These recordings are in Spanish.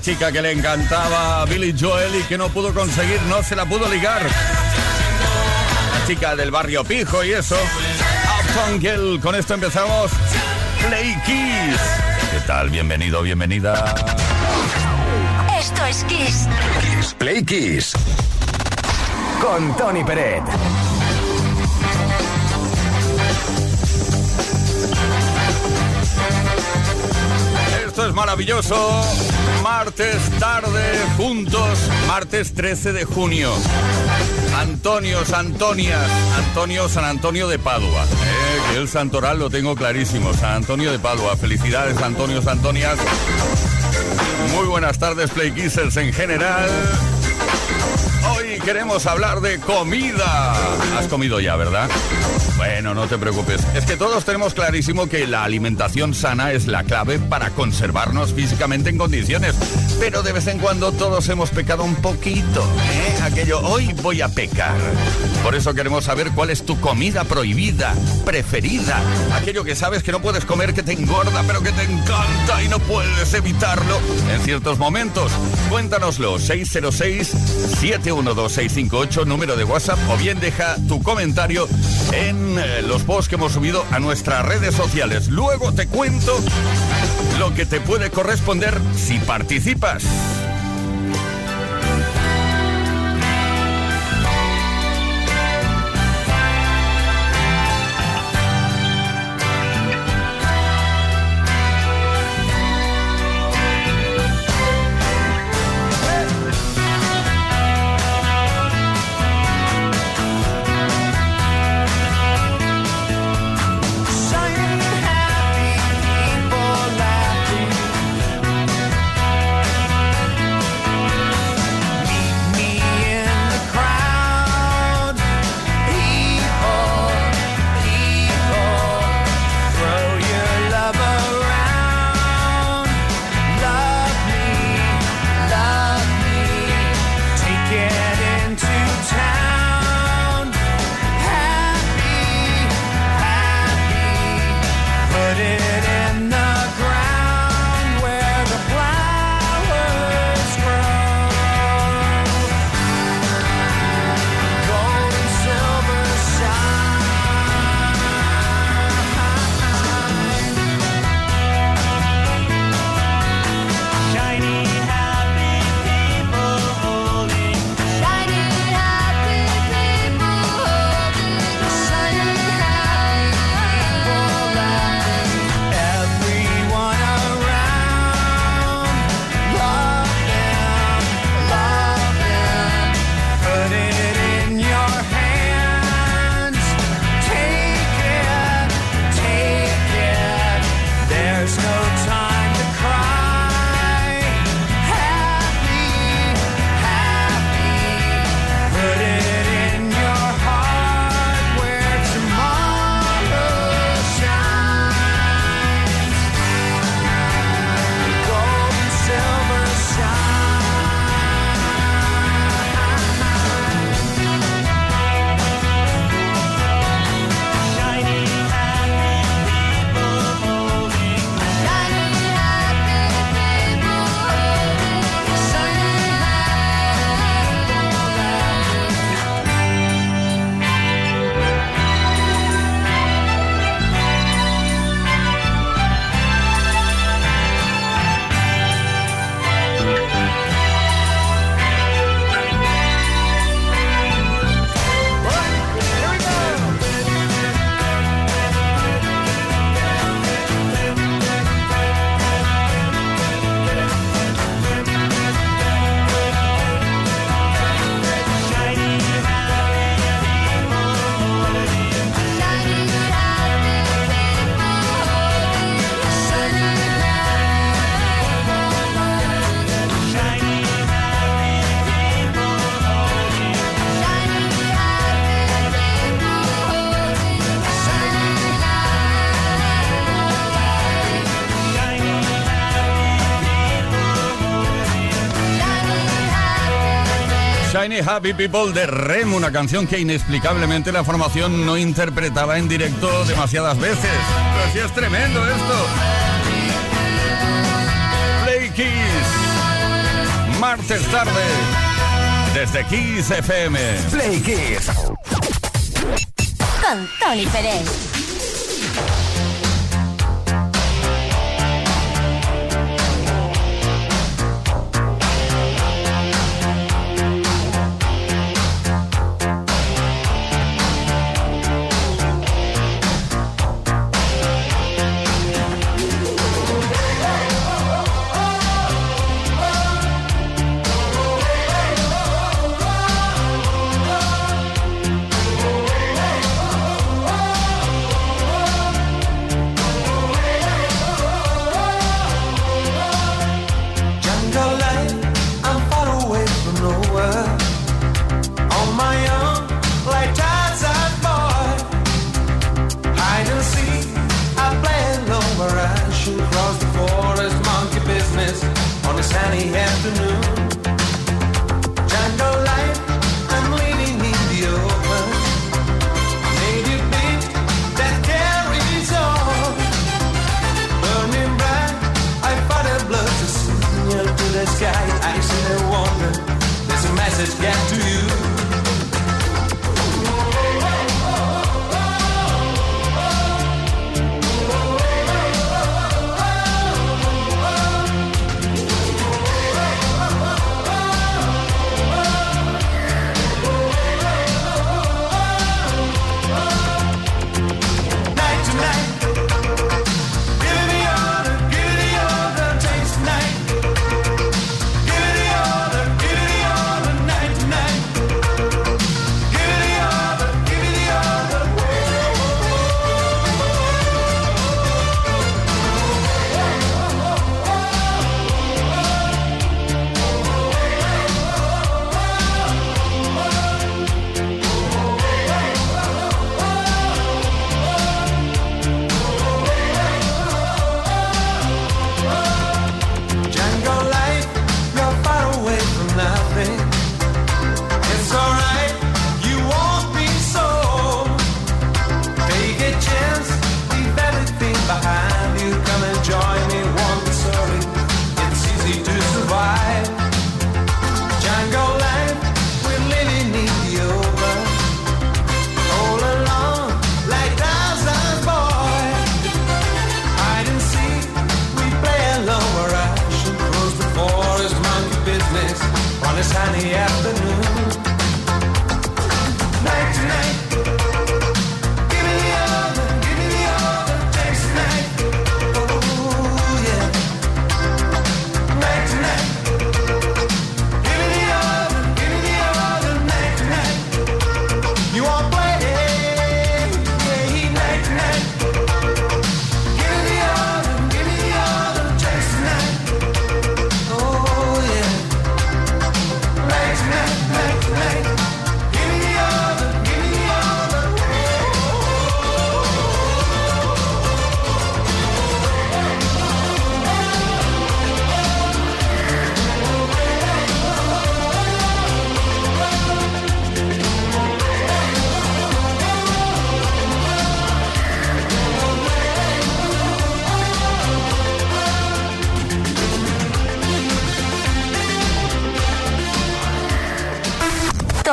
Esa chica que le encantaba a Billy Joel y que no pudo conseguir, no se la pudo ligar. La chica del barrio Pijo y eso. Uptown Girl, con esto empezamos Play Kiss. ¿Qué tal? Bienvenido, bienvenida. Esto es Kiss. Kiss Play Kiss. Con Tony Peret. Esto es maravilloso martes tarde juntos, martes 13 de junio. Antonio, Antonias, Antonio San Antonio de Padua. Eh, que el santoral lo tengo clarísimo. San Antonio de Padua. Felicidades, Antonio Antonias. Muy buenas tardes, Play Kissers en general. Hoy queremos hablar de comida. Has comido ya, ¿verdad? Bueno, no te preocupes. Es que todos tenemos clarísimo que la alimentación sana es la clave para conservarnos físicamente en condiciones. Pero de vez en cuando todos hemos pecado un poquito. ¿eh? Aquello, hoy voy a pecar. Por eso queremos saber cuál es tu comida prohibida, preferida. Aquello que sabes que no puedes comer, que te engorda, pero que te encanta y no puedes evitarlo en ciertos momentos. Cuéntanoslo, 606-712-658, número de WhatsApp, o bien deja tu comentario en eh, los posts que hemos subido a nuestras redes sociales. Luego te cuento lo que te puede corresponder si participas. Happy People de Rem, una canción que inexplicablemente la formación no interpretaba en directo demasiadas veces. Pero sí es tremendo esto. Play Kiss. Martes tarde. Desde Kiss FM. Play Kiss. Con Tony Pérez.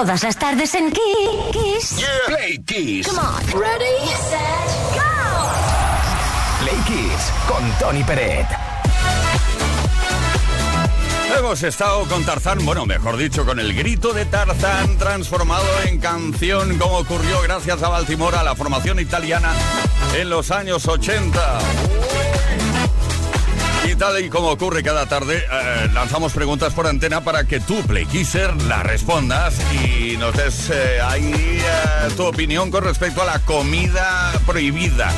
Todas las tardes en Kiss. Play Kiss. Come on. Ready, set, go. Play Kiss con Tony Peret. Hemos estado con Tarzán, bueno, mejor dicho, con el grito de Tarzán transformado en canción, como ocurrió gracias a Baltimore, a la formación italiana en los años 80 tal y como ocurre cada tarde, eh, lanzamos preguntas por antena para que tú, Playkisser, las respondas y nos des eh, ahí eh, tu opinión con respecto a la comida prohibida.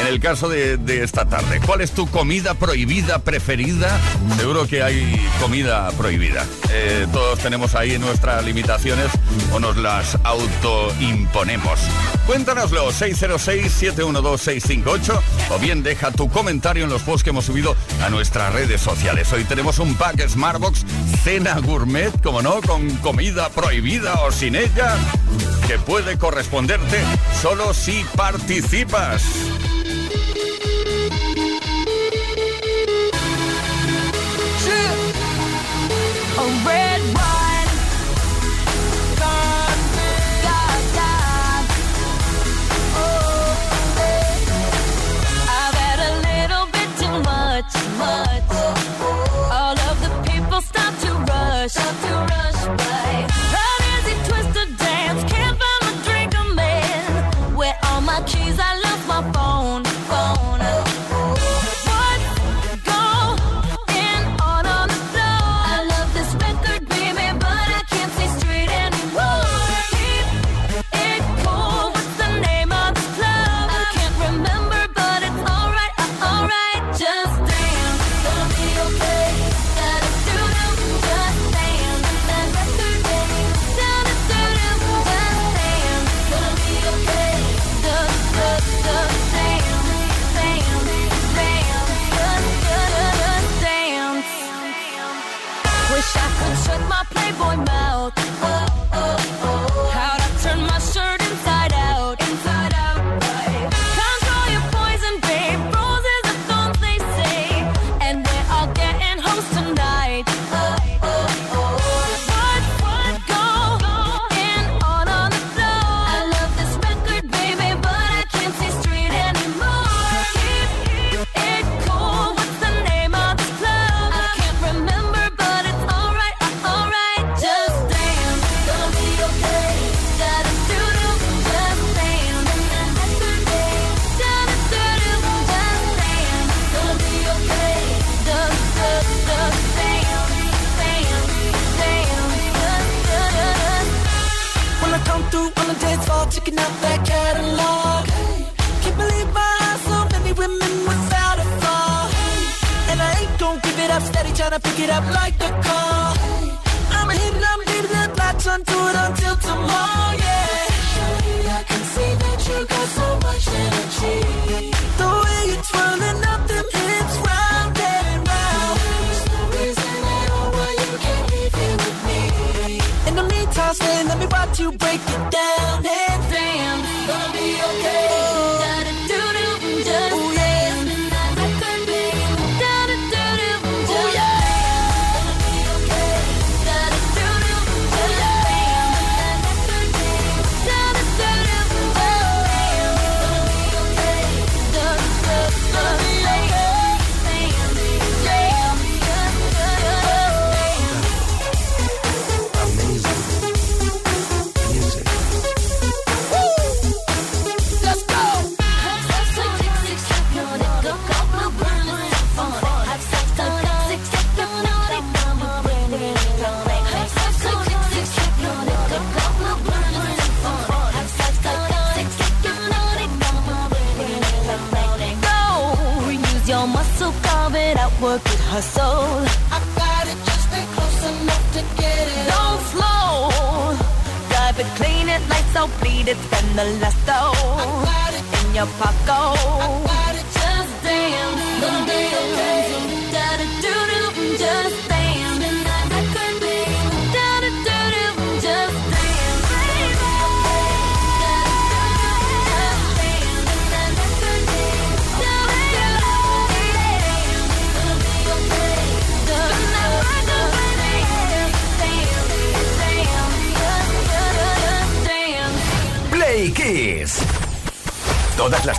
En el caso de, esta tarde, ¿cuál es tu comida prohibida preferida? Seguro que hay comida prohibida. Eh, todos tenemos ahí nuestras limitaciones o nos las autoimponemos. Cuéntanoslo, 606-712-658 o bien deja tu comentario en los posts que hemos subido a nuestras redes sociales. Hoy tenemos un pack Smartbox cena gourmet, como no, con comida prohibida o sin ella, que puede corresponderte solo si participas. What. all that I work with hustle. I got it just ain't close enough to get it. Don't slow. Drive it, clean it, lights so bleed it, spend the last though. In your pocket. I got it, Just dance, dance, dance, dance, dance, dance, dance, dance,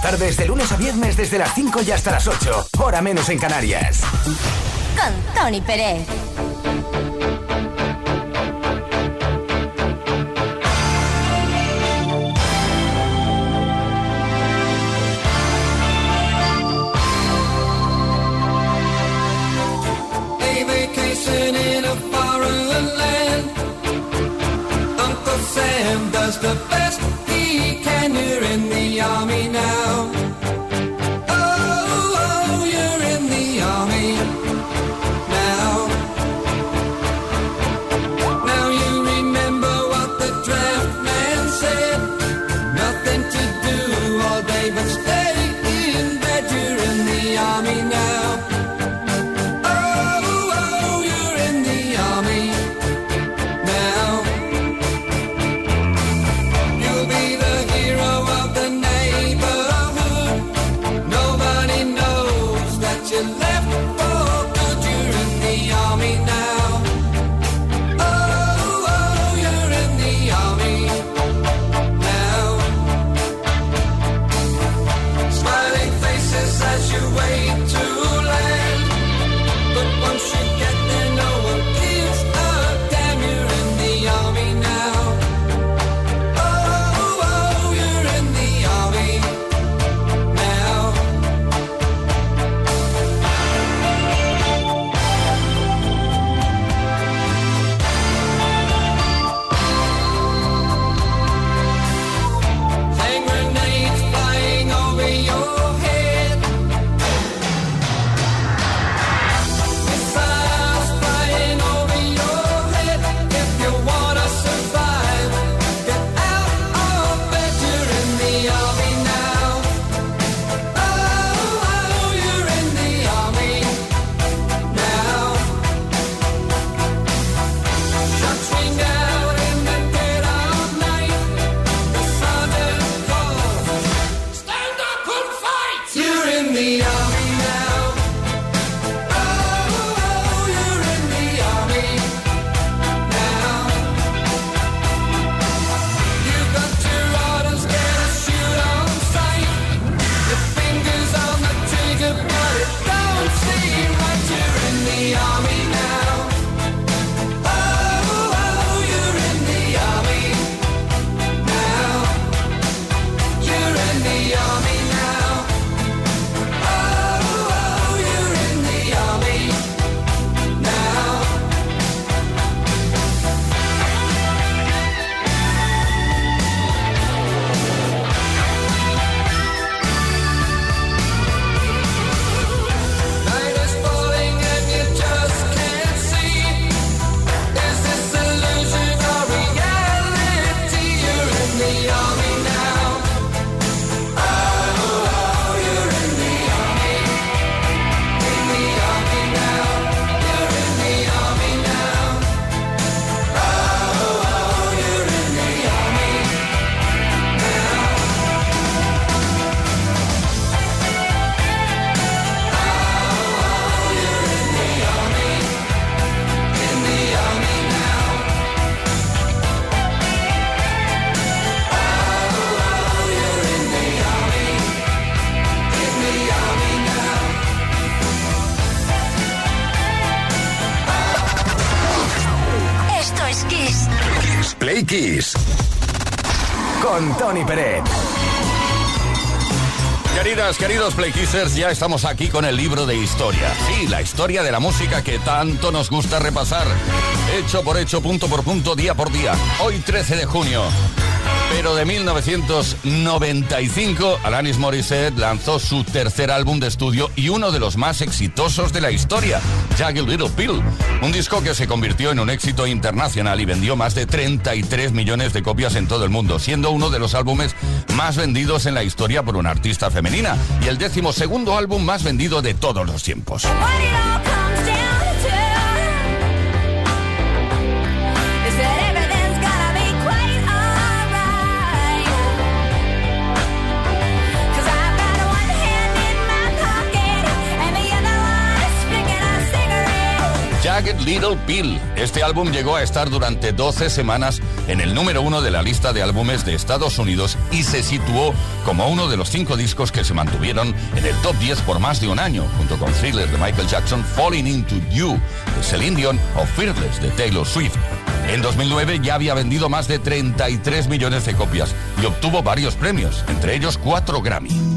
tardes de lunes a viernes desde las 5 y hasta las 8, hora menos en Canarias. Con Tony Pérez. Playkissers, ya estamos aquí con el libro de historia. Sí, la historia de la música que tanto nos gusta repasar. Hecho por hecho, punto por punto, día por día. Hoy 13 de junio. Pero de 1995, Alanis Morissette lanzó su tercer álbum de estudio y uno de los más exitosos de la historia, Jagged Little Pill. Un disco que se convirtió en un éxito internacional y vendió más de 33 millones de copias en todo el mundo, siendo uno de los álbumes más vendidos en la historia por una artista femenina y el décimo segundo álbum más vendido de todos los tiempos. Little Pill. Este álbum llegó a estar durante 12 semanas en el número uno de la lista de álbumes de Estados Unidos y se situó como uno de los cinco discos que se mantuvieron en el top 10 por más de un año, junto con Thriller de Michael Jackson, Falling Into You de Celine Dion o Fearless de Taylor Swift. En 2009 ya había vendido más de 33 millones de copias y obtuvo varios premios, entre ellos cuatro Grammy.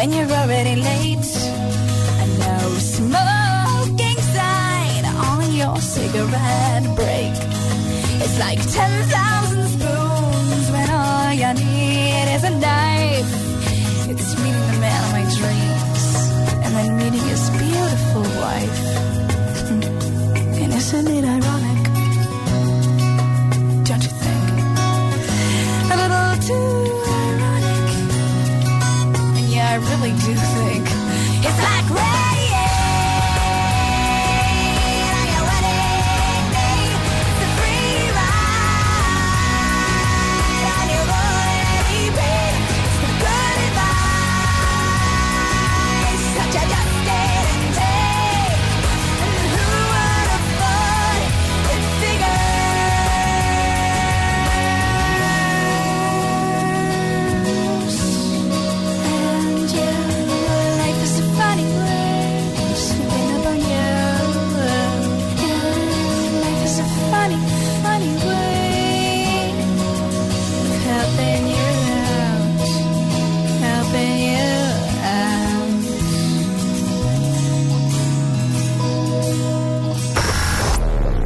when you're already late.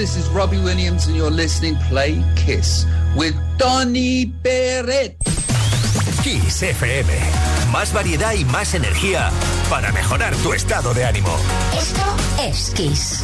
This is Robbie Williams and you're listening Play Kiss with Donny Peret. Kiss FM. Más variedad y más energía para mejorar tu estado de ánimo. Esto es Kiss.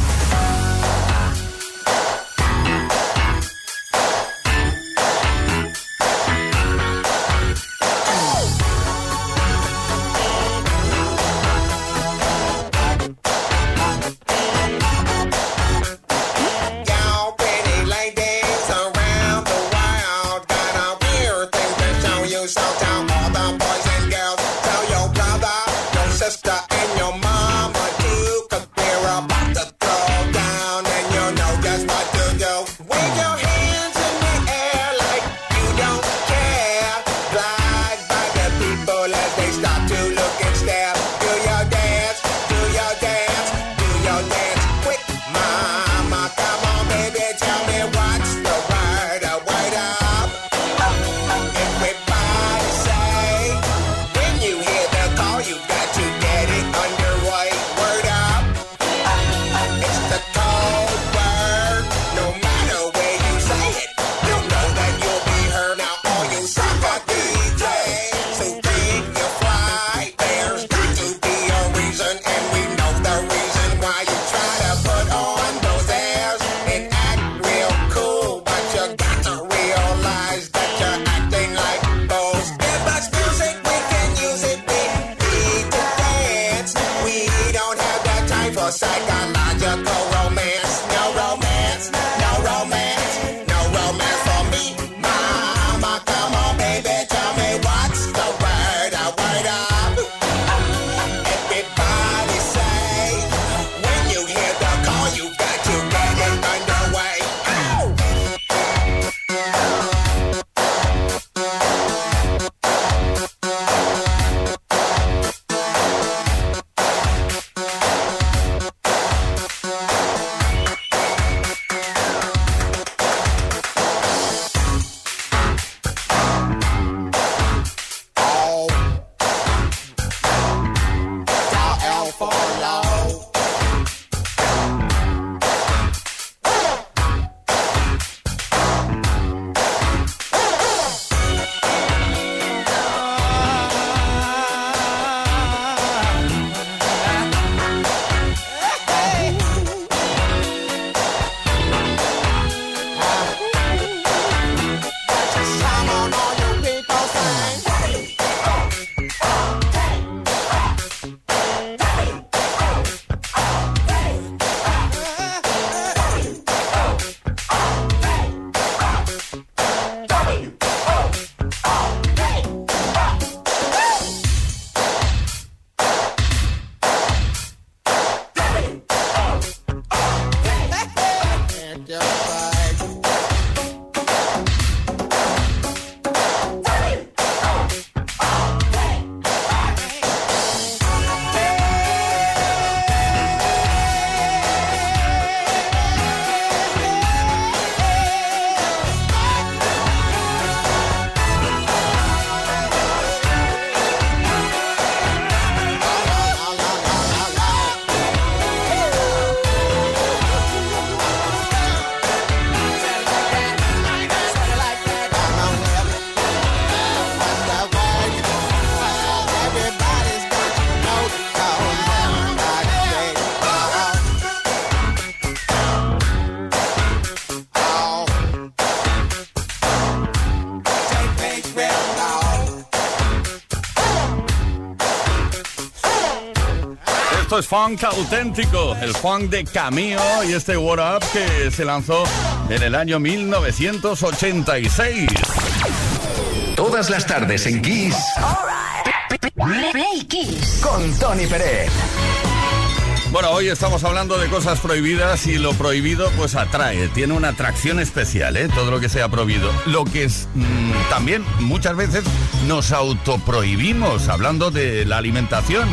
Es funk auténtico, el funk de Cameo y este What Up que se lanzó en el año 1986. Todas las tardes en Kiss. Play Kiss. Con Tony Pérez. Bueno, hoy estamos hablando de cosas prohibidas y lo prohibido pues atrae, tiene una atracción especial, ¿eh? todo lo que sea prohibido. Lo que es mm, también muchas veces nos autoprohibimos hablando de la alimentación.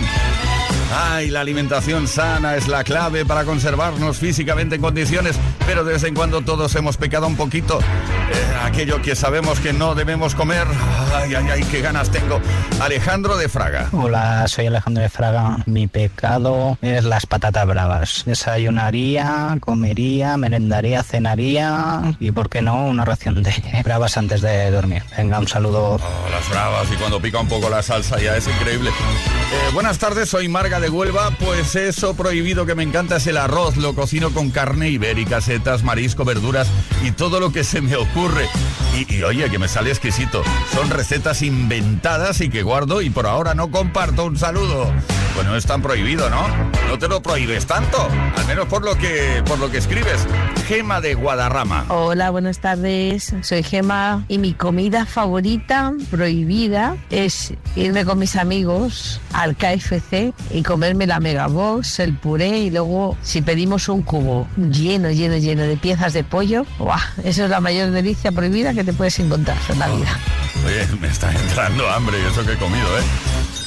Ay, la alimentación sana es la clave para conservarnos físicamente en condiciones, pero de vez en cuando todos hemos pecado un poquito. Eh, aquello que sabemos que no debemos comer. Ay, ay, ay, qué ganas tengo. Alejandro de Fraga. Hola, soy Alejandro de Fraga. Mi pecado es las patatas bravas. Desayunaría, comería, merendaría, cenaría y, ¿por qué no?, una ración de bravas antes de dormir. Venga, un saludo. Oh, las bravas y cuando pica un poco la salsa ya es increíble. Eh, buenas tardes, soy Marga de Huelva. Pues eso prohibido que me encanta es el arroz. Lo cocino con carne ibérica, setas, marisco, verduras y todo lo que se me ocurre. Y, y, oye, que me sale exquisito. Son recetas inventadas y que guardo y por ahora no comparto. Un saludo. Bueno, es tan prohibido, ¿no? No te lo prohíbes tanto, al menos por lo que por lo que escribes. Gema de Guadarrama. Hola, buenas tardes. Soy Gema y mi comida favorita prohibida es irme con mis amigos al KFC y comerme la megabox, el puré y luego si pedimos un cubo lleno, lleno, lleno de piezas de pollo, ¡buah! Eso es la mayor delicia prohibida que te puedes encontrar en la vida. Oye, me está entrando hambre y eso que he comido, ¿eh?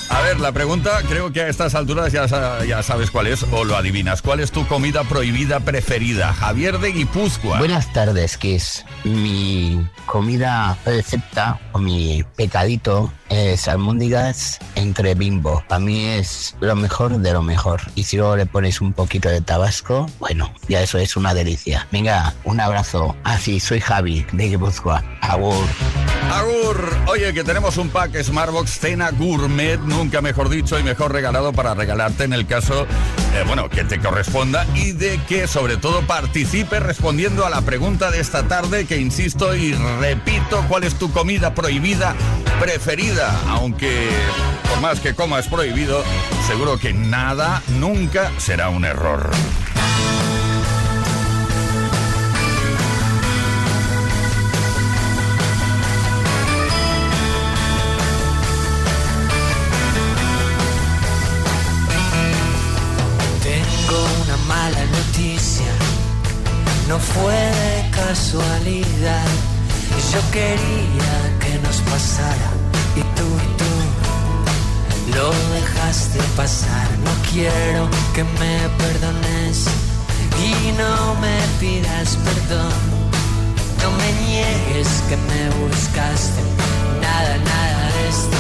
A ver, la pregunta creo que a estas alturas ya, ya, sabes cuál es o lo adivinas. ¿Cuál es tu comida prohibida preferida? Javier de Guipúzcoa. Buenas tardes, Kiss. Mi comida recepta o mi pecadito es almóndigas entre bimbo. Para mí es lo mejor de lo mejor. Y si luego le pones un poquito de tabasco, bueno, ya eso es una delicia. Venga, un abrazo. Así, soy Javi de Guipúzcoa. Agur. Agur. Oye, que tenemos un pack Smartbox Cena Gourmet, nunca mejor dicho y mejor regalado para regalarte en el caso, eh, bueno, que te corresponda y de que sobre todo participe respondiendo a la pregunta de esta tarde que insisto y repito, ¿cuál es tu comida prohibida preferida? Aunque por más que comas prohibido, seguro que nada nunca será un error. no fue de casualidad. Yo quería que nos pasara y tú tú lo dejaste pasar. No quiero que me perdones y no me pidas perdón. No me niegues que me buscaste. Nada, nada de esto.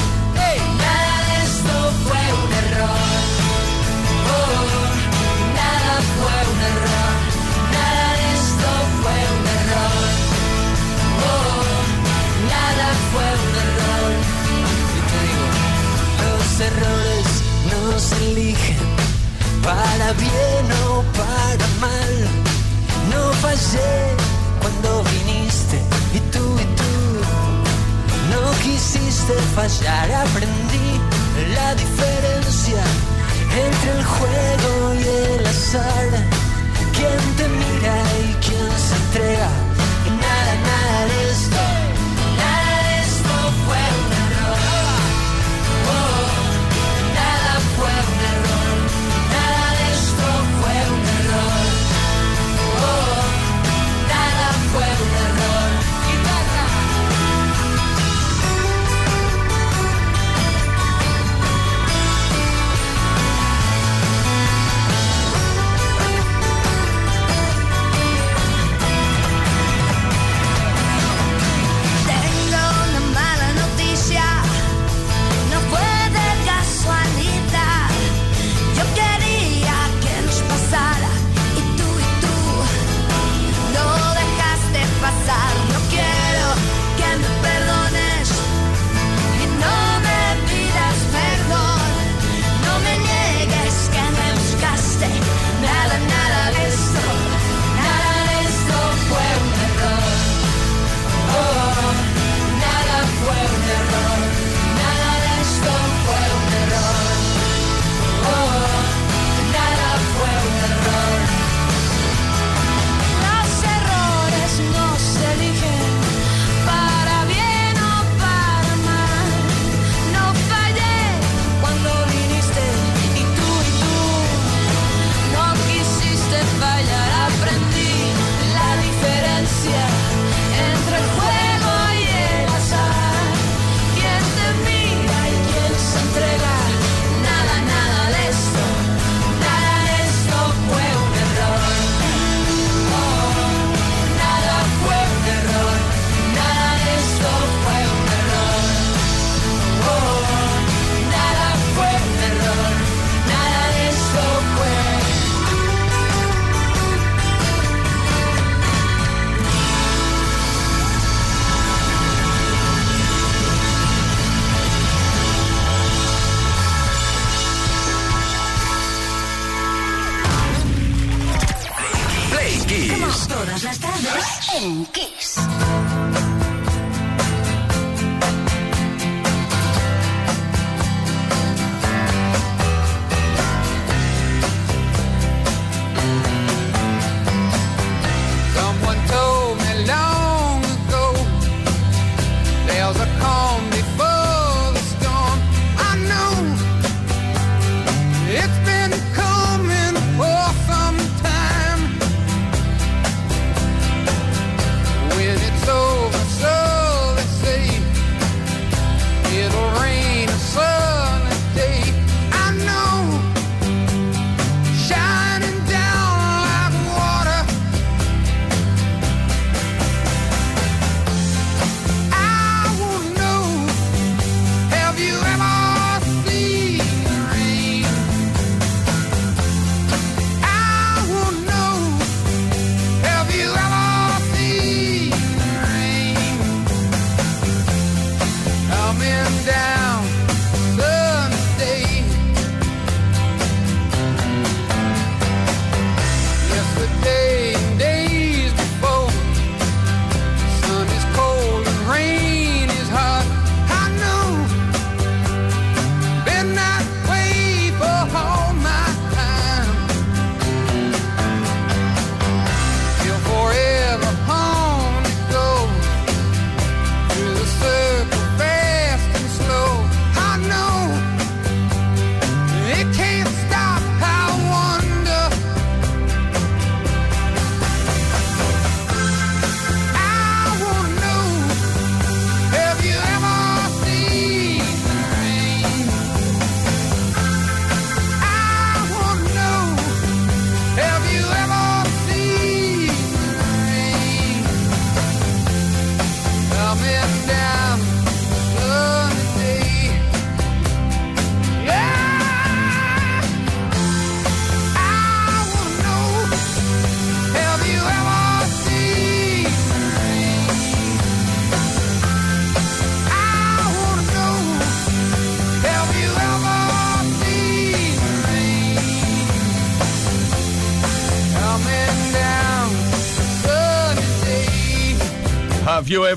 Los errores no se eligen para bien o para mal. No fallé cuando viniste y tú y tú no quisiste fallar. Aprendí la diferencia entre el juego y el azar. Quién te mira y quién se entrega.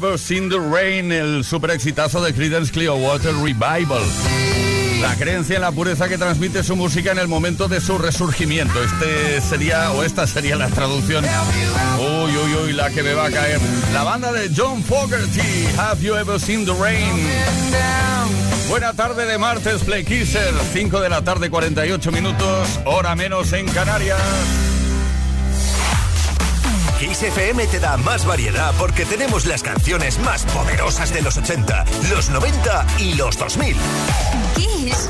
Ever Seen the Rain, el super exitazo de Creedence Clearwater Revival. La creencia en la pureza que transmite su música en el momento de su resurgimiento. Este sería, o esta sería la traducción. Uy, uy, uy, la que me va a caer. La banda de John Fogerty, Have You Ever Seen the Rain? Buena tarde de martes, Play Kisser. 5 de la tarde, 48 minutos, hora menos en Canarias. Kiss FM te da más variedad porque tenemos las canciones más poderosas de los 80, los 90 y los 2000. Kiss.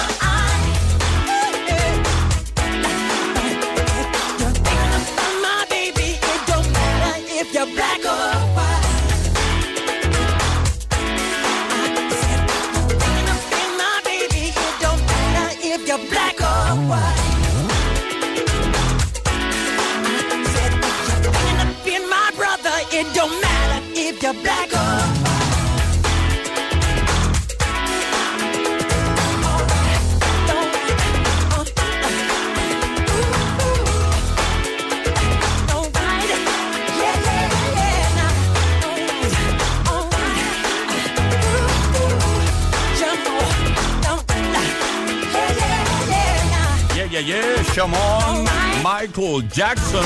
Jackson.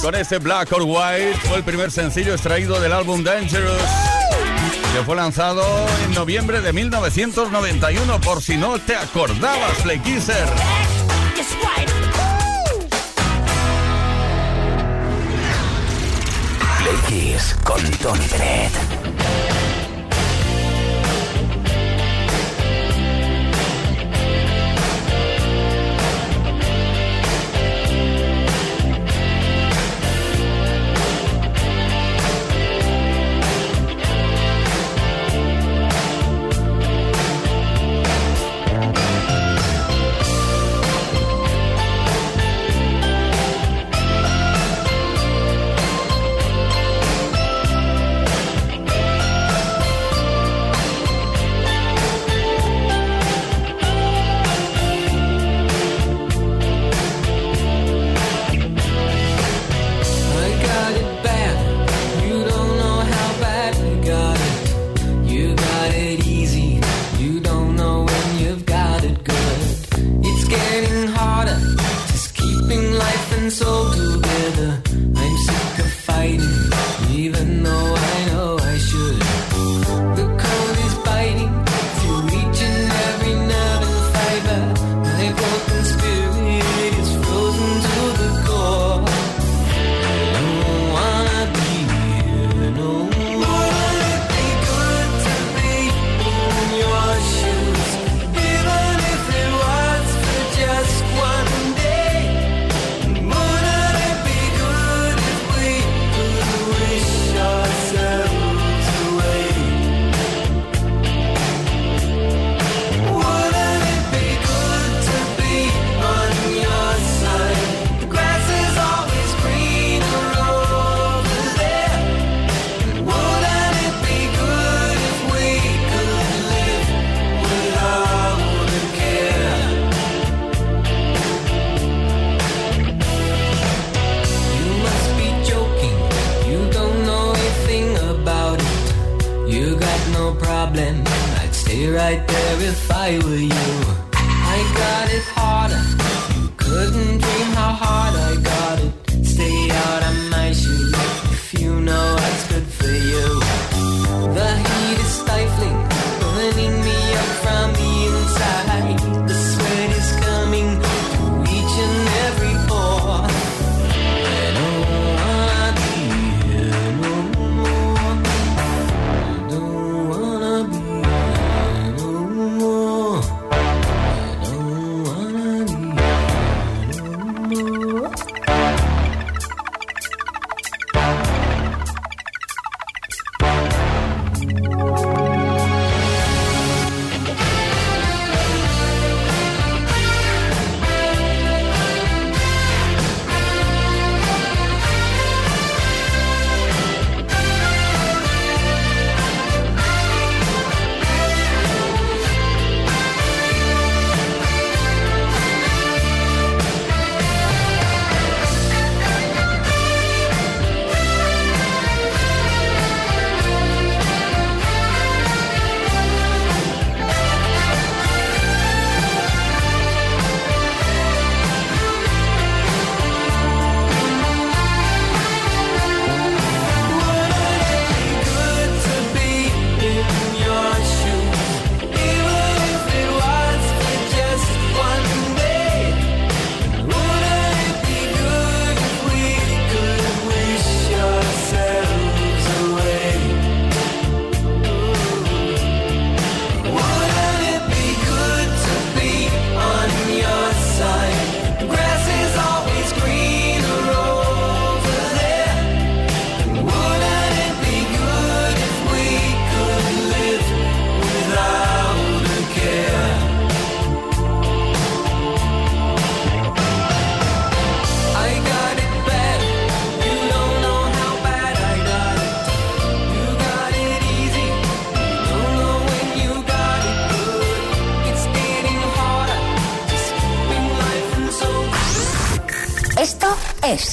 Con este Black or White fue el primer sencillo extraído del álbum Dangerous, que fue lanzado en noviembre de 1991, por si no te acordabas, Play con Tony Pérez.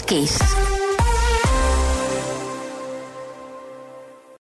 Kiss.